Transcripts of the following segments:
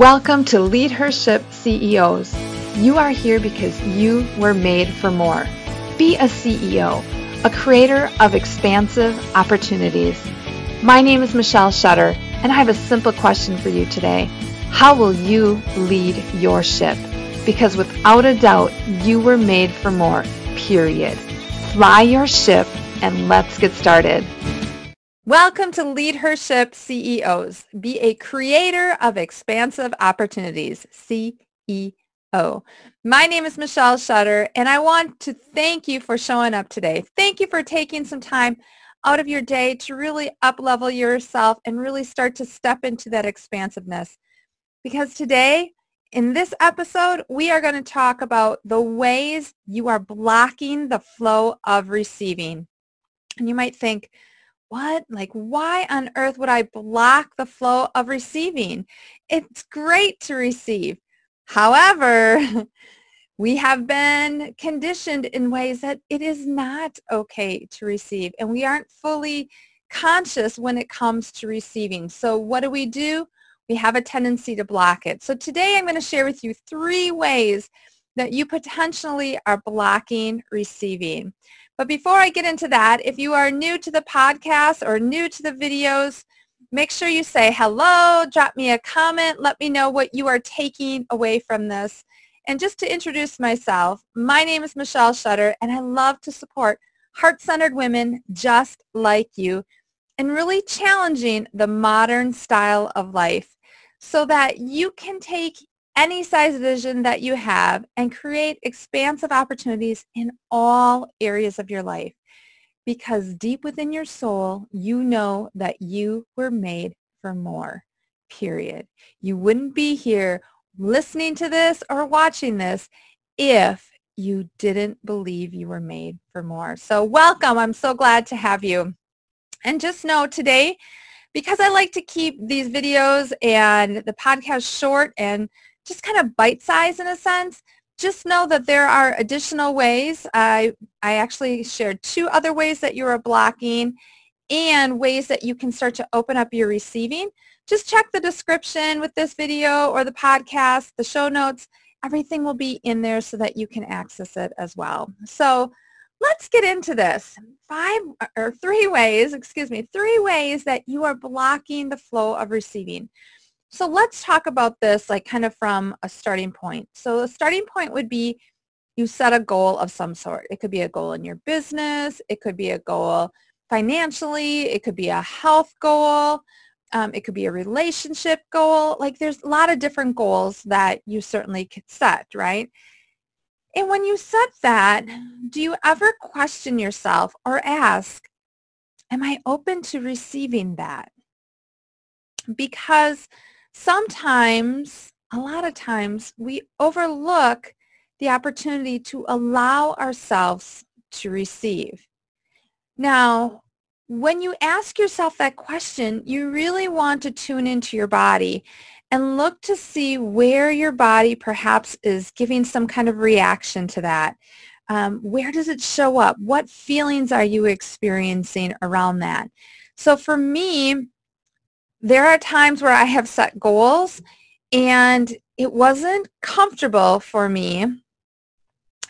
Welcome to Lead Her Ship CEOs. You are here because you were made for more. Be a CEO, a creator of expansive opportunities. My name is Michelle Shutter, and I have a simple question for you today. How will you lead your ship? Because without a doubt, you were made for more, period. Fly your ship and let's get started. Welcome to Lead Her Ship CEOs. Be a creator of expansive opportunities. CEO. My name is Michelle Shutter, and I want to thank you for showing up today. Thank you for taking some time out of your day to really up-level yourself and really start to step into that expansiveness. Because today, in this episode, we are going to talk about the ways you are blocking the flow of receiving. And you might think, what? Like, why on earth would I block the flow of receiving? It's great to receive. However, we have been conditioned in ways that it is not okay to receive, and we aren't fully conscious when it comes to receiving. So what do we do? We have a tendency to block it. So today I'm going to share with you three ways that you potentially are blocking receiving. But before I get into that, if you are new to the podcast or new to the videos, make sure you say hello, drop me a comment, let me know what you are taking away from this. And just to introduce myself, my name is Michelle Shutter, and I love to support heart-centered women just like you and really challenging the modern style of life so that you can take any size vision that you have and create expansive opportunities in all areas of your life. Because deep within your soul, you know that you were made for more, period. You wouldn't be here listening to this or watching this if you didn't believe you were made for more. So welcome. I'm so glad to have you. And just know today, because I like to keep these videos and the podcast short and just kind of bite size in a sense, just know that there are additional ways. I, I actually shared two other ways that you are blocking and ways that you can start to open up your receiving. Just check the description with this video or the podcast, the show notes. Everything will be in there so that you can access it as well. So let's get into this. Five or three ways, excuse me, three ways that you are blocking the flow of receiving. So let's talk about this like kind of from a starting point. So the starting point would be you set a goal of some sort. It could be a goal in your business. It could be a goal financially. It could be a health goal. Um, it could be a relationship goal. Like there's a lot of different goals that you certainly could set, right? And when you set that, do you ever question yourself or ask, am I open to receiving that? Because sometimes, a lot of times, we overlook the opportunity to allow ourselves to receive. Now, when you ask yourself that question, you really want to tune into your body and look to see where your body perhaps is giving some kind of reaction to that. Um, where does it show up? What feelings are you experiencing around that? So for me, there are times where I have set goals and it wasn't comfortable for me.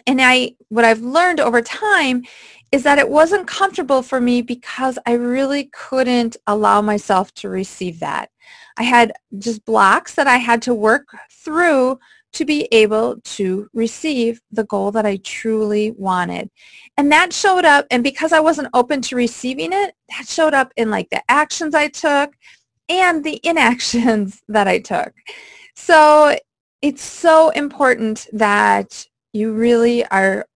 And I, what I've learned over time is that it wasn't comfortable for me because I really couldn't allow myself to receive that. I had just blocks that I had to work through to be able to receive the goal that I truly wanted. And that showed up, and because I wasn't open to receiving it, that showed up in like the actions I took, and the inactions that I took. So it's so important that you really are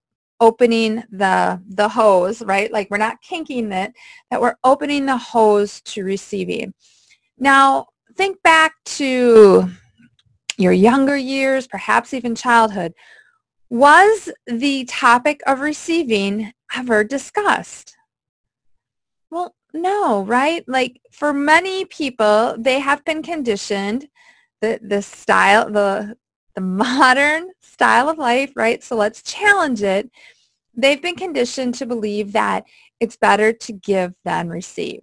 opening the the hose, right? Like we're not kinking it, that we're opening the hose to receiving. Now, think back to your younger years, perhaps even childhood. Was the topic of receiving ever discussed? No, right? Like for many people, they have been conditioned the the style the the modern style of life, right? So let's challenge it. They've been conditioned to believe that it's better to give than receive.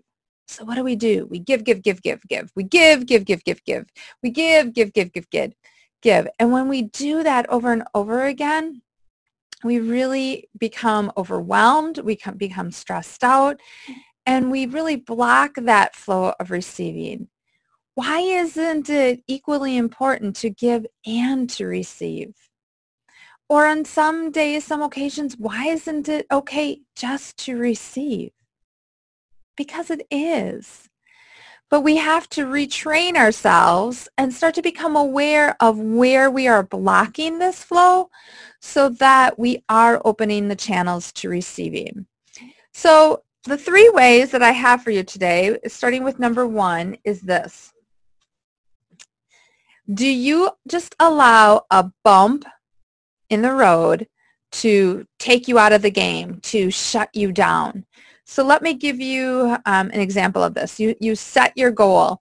So what do we do? We give, give, give, give, give. We give, give, give, give, give. We give, give, give, give, give, give. And when we do that over and over again, we really become overwhelmed. We become stressed out and we really block that flow of receiving. Why isn't it equally important to give and to receive? Or on some days, some occasions, why isn't it okay just to receive? Because it is. But we have to retrain ourselves and start to become aware of where we are blocking this flow so that we are opening the channels to receiving. So the three ways that I have for you today, starting with number one, is this. Do you just allow a bump in the road to take you out of the game, to shut you down. So let me give you um, an example of this. You, you set your goal.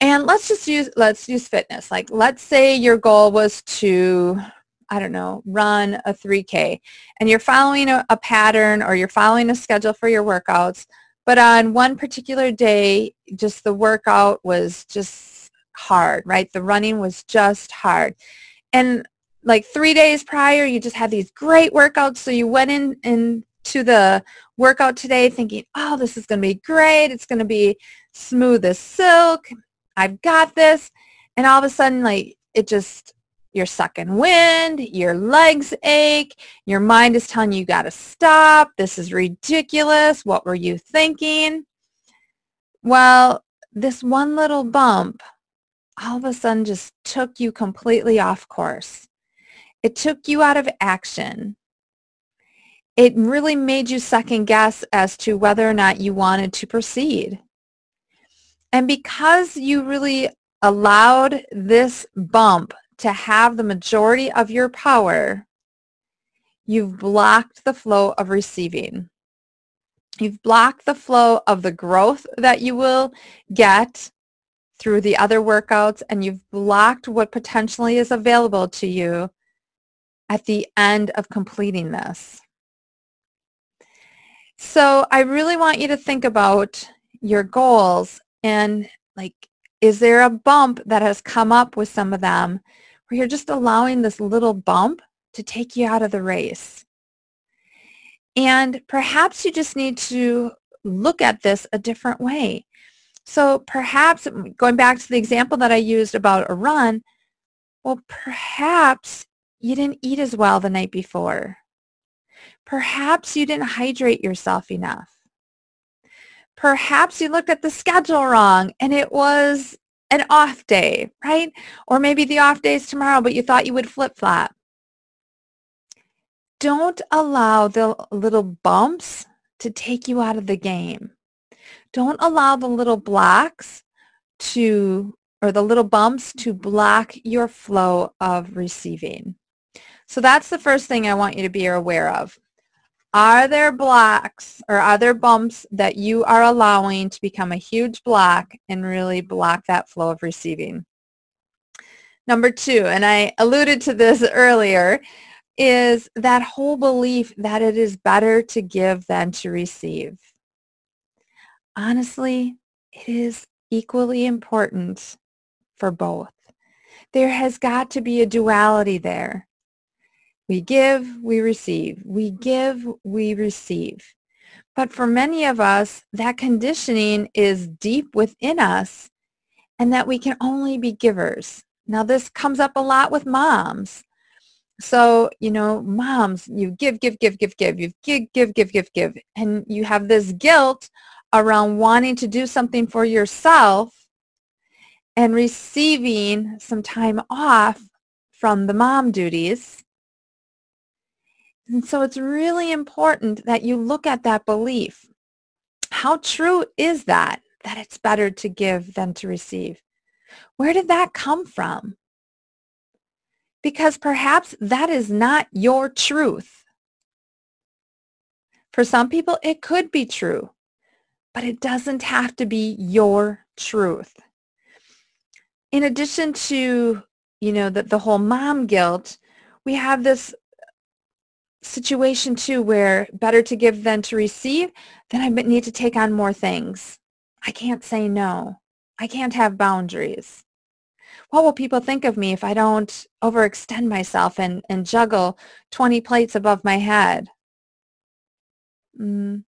And let's just use, let's use fitness. Like let's say your goal was to, I don't know, run a 3K and you're following a, a pattern or you're following a schedule for your workouts. But on one particular day, just the workout was just hard, right? The running was just hard. And like three days prior, you just had these great workouts. So you went in into the workout today thinking, oh, this is going to be great. It's going to be smooth as silk. I've got this. And all of a sudden, like, it just, you're sucking wind, your legs ache, your mind is telling you you got to stop. This is ridiculous. What were you thinking? Well, this one little bump all of a sudden just took you completely off course. It took you out of action. It really made you second guess as to whether or not you wanted to proceed. And because you really allowed this bump to have the majority of your power, you've blocked the flow of receiving. You've blocked the flow of the growth that you will get through the other workouts and you've blocked what potentially is available to you at the end of completing this. So I really want you to think about your goals and like, is there a bump that has come up with some of them where you're just allowing this little bump to take you out of the race? And perhaps you just need to look at this a different way. So perhaps, mm, going back to the example that I used about a run, well, perhaps you didn't eat as well the night before. Perhaps you didn't hydrate yourself enough. Perhaps you looked at the schedule wrong and it was an off day, right? Or maybe the off day is tomorrow, but you thought you would flip-flop. Don't allow the little bumps to take you out of the game. Don't allow the little blocks to, or the little bumps to block your flow of receiving. So that's the first thing I want you to be aware of. Are there blocks or are there bumps that you are allowing to become a huge block and really block that flow of receiving? Number two, and I alluded to this earlier, is that whole belief that it is better to give than to receive. Honestly, it is equally important for both. There has got to be a duality there. We give, we receive. We give, we receive. But for many of us, that conditioning is deep within us and that we can only be givers. Now, this comes up a lot with moms. So, you know, moms, you give, give, give, give, give, you give, give, give, give, give. And you have this guilt around wanting to do something for yourself and receiving some time off from the mom duties and so it's really important that you look at that belief. How true is that, that it's better to give than to receive? Where did that come from? Because perhaps that is not your truth. For some people, it could be true, but it doesn't have to be your truth. In addition to, you know, the, the whole mom guilt, we have this situation too where better to give than to receive, then I need to take on more things. I can't say no. I can't have boundaries. What will people think of me if I don't overextend myself and, and juggle 20 plates above my head? Mm.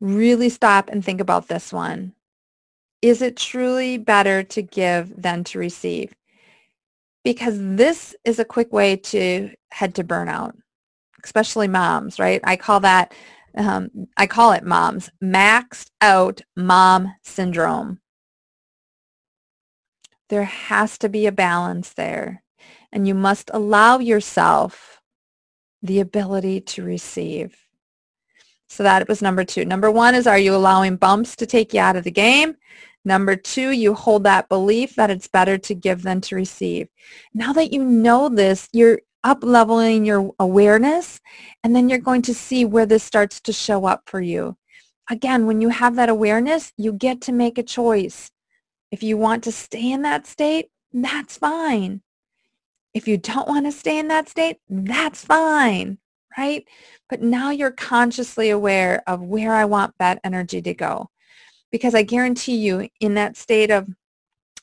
Really stop and think about this one. Is it truly better to give than to receive? Because this is a quick way to head to burnout, especially moms, right? I call that, um, I call it moms, maxed out mom syndrome. There has to be a balance there. And you must allow yourself the ability to receive. So that was number two. Number one is, are you allowing bumps to take you out of the game? Number two, you hold that belief that it's better to give than to receive. Now that you know this, you're up leveling your awareness, and then you're going to see where this starts to show up for you. Again, when you have that awareness, you get to make a choice. If you want to stay in that state, that's fine. If you don't want to stay in that state, that's fine, right? But now you're consciously aware of where I want that energy to go because I guarantee you in that state of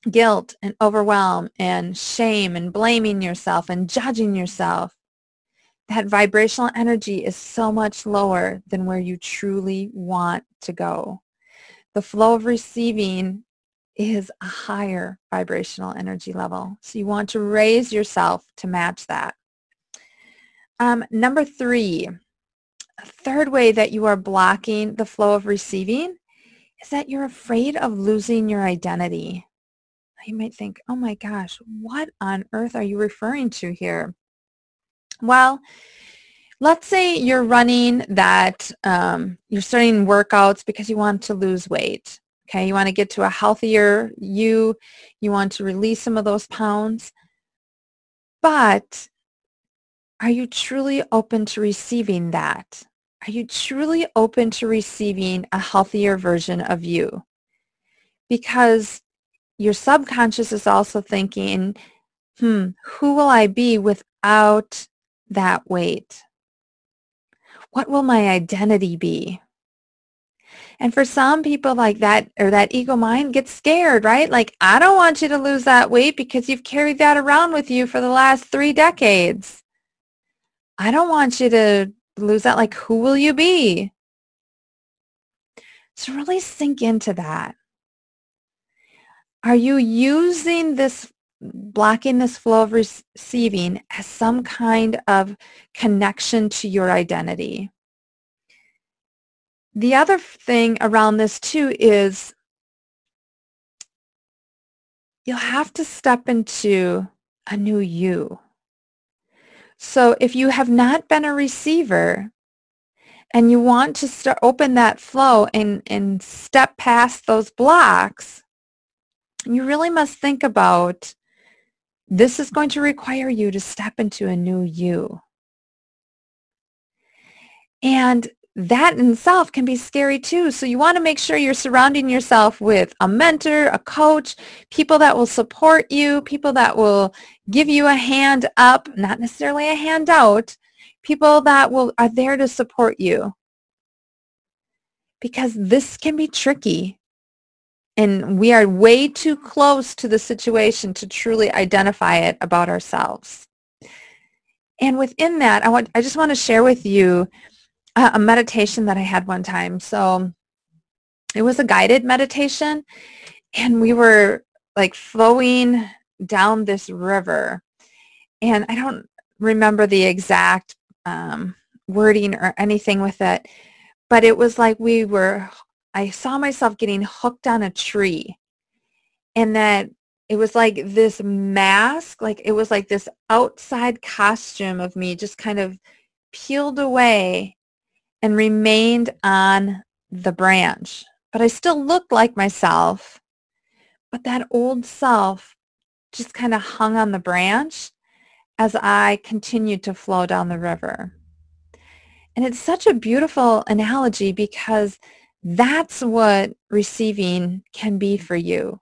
guilt and overwhelm and shame and blaming yourself and judging yourself, that vibrational energy is so much lower than where you truly want to go. The flow of receiving is a higher vibrational energy level. So you want to raise yourself to match that. Um, number three, a third way that you are blocking the flow of receiving is that you're afraid of losing your identity. You might think, oh my gosh, what on earth are you referring to here? Well, let's say you're running that, um, you're starting workouts because you want to lose weight. Okay, you want to get to a healthier you. You want to release some of those pounds. But are you truly open to receiving that? Are you truly open to receiving a healthier version of you? Because your subconscious is also thinking, hmm, who will I be without that weight? What will my identity be? And for some people like that or that ego mind gets scared, right? Like, I don't want you to lose that weight because you've carried that around with you for the last three decades. I don't want you to lose that, like who will you be? So really sink into that. Are you using this, blocking this flow of receiving as some kind of connection to your identity? The other thing around this too is you'll have to step into a new you. So if you have not been a receiver and you want to start open that flow and, and step past those blocks, you really must think about this is going to require you to step into a new you. And that in itself can be scary too. So you want to make sure you're surrounding yourself with a mentor, a coach, people that will support you, people that will give you a hand up, not necessarily a handout, people that will are there to support you. Because this can be tricky. And we are way too close to the situation to truly identify it about ourselves. And within that, I want I just want to share with you a meditation that I had one time. So it was a guided meditation and we were like flowing down this river and I don't remember the exact um, wording or anything with it, but it was like we were, I saw myself getting hooked on a tree and that it was like this mask, like it was like this outside costume of me just kind of peeled away and remained on the branch. But I still looked like myself, but that old self just kind of hung on the branch as I continued to flow down the river. And it's such a beautiful analogy because that's what receiving can be for you.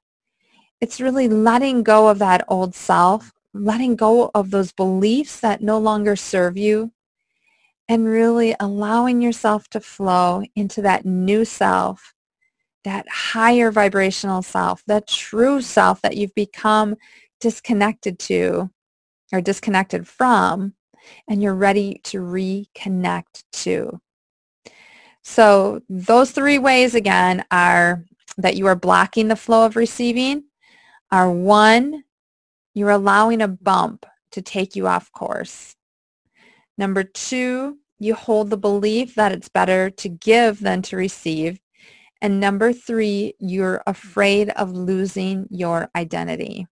It's really letting go of that old self, letting go of those beliefs that no longer serve you, and really allowing yourself to flow into that new self that higher vibrational self, that true self that you've become disconnected to or disconnected from, and you're ready to reconnect to. So those three ways again are that you are blocking the flow of receiving are one, you're allowing a bump to take you off course. Number two, you hold the belief that it's better to give than to receive. And number three, you're afraid of losing your identity.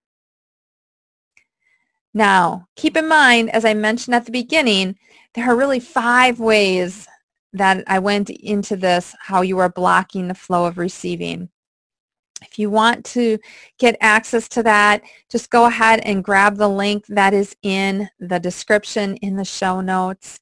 Now, keep in mind, as I mentioned at the beginning, there are really five ways that I went into this, how you are blocking the flow of receiving. If you want to get access to that, just go ahead and grab the link that is in the description in the show notes.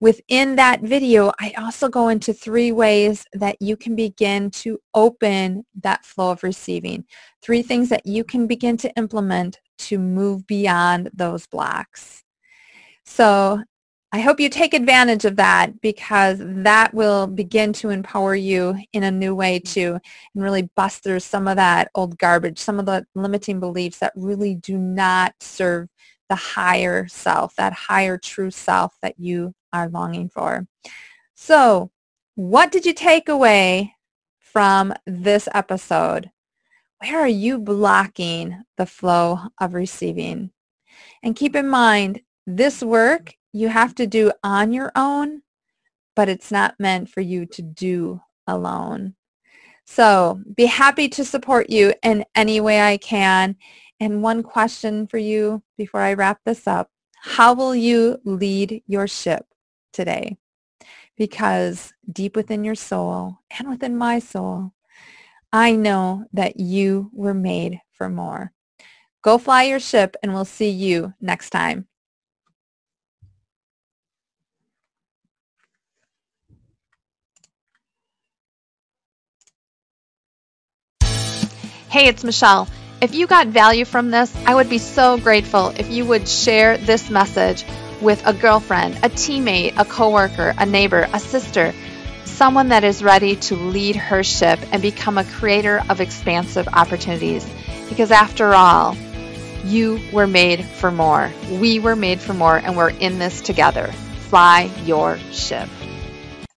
Within that video, I also go into three ways that you can begin to open that flow of receiving. Three things that you can begin to implement to move beyond those blocks. So I hope you take advantage of that because that will begin to empower you in a new way too and really bust through some of that old garbage, some of the limiting beliefs that really do not serve the higher self, that higher true self that you are longing for. So what did you take away from this episode? Where are you blocking the flow of receiving? And keep in mind, this work you have to do on your own, but it's not meant for you to do alone. So be happy to support you in any way I can. And one question for you before I wrap this up. How will you lead your ship today? Because deep within your soul and within my soul, I know that you were made for more. Go fly your ship and we'll see you next time. Hey, it's Michelle. If you got value from this, I would be so grateful if you would share this message with a girlfriend, a teammate, a coworker, a neighbor, a sister, someone that is ready to lead her ship and become a creator of expansive opportunities. Because after all, you were made for more. We were made for more, and we're in this together. Fly your ship.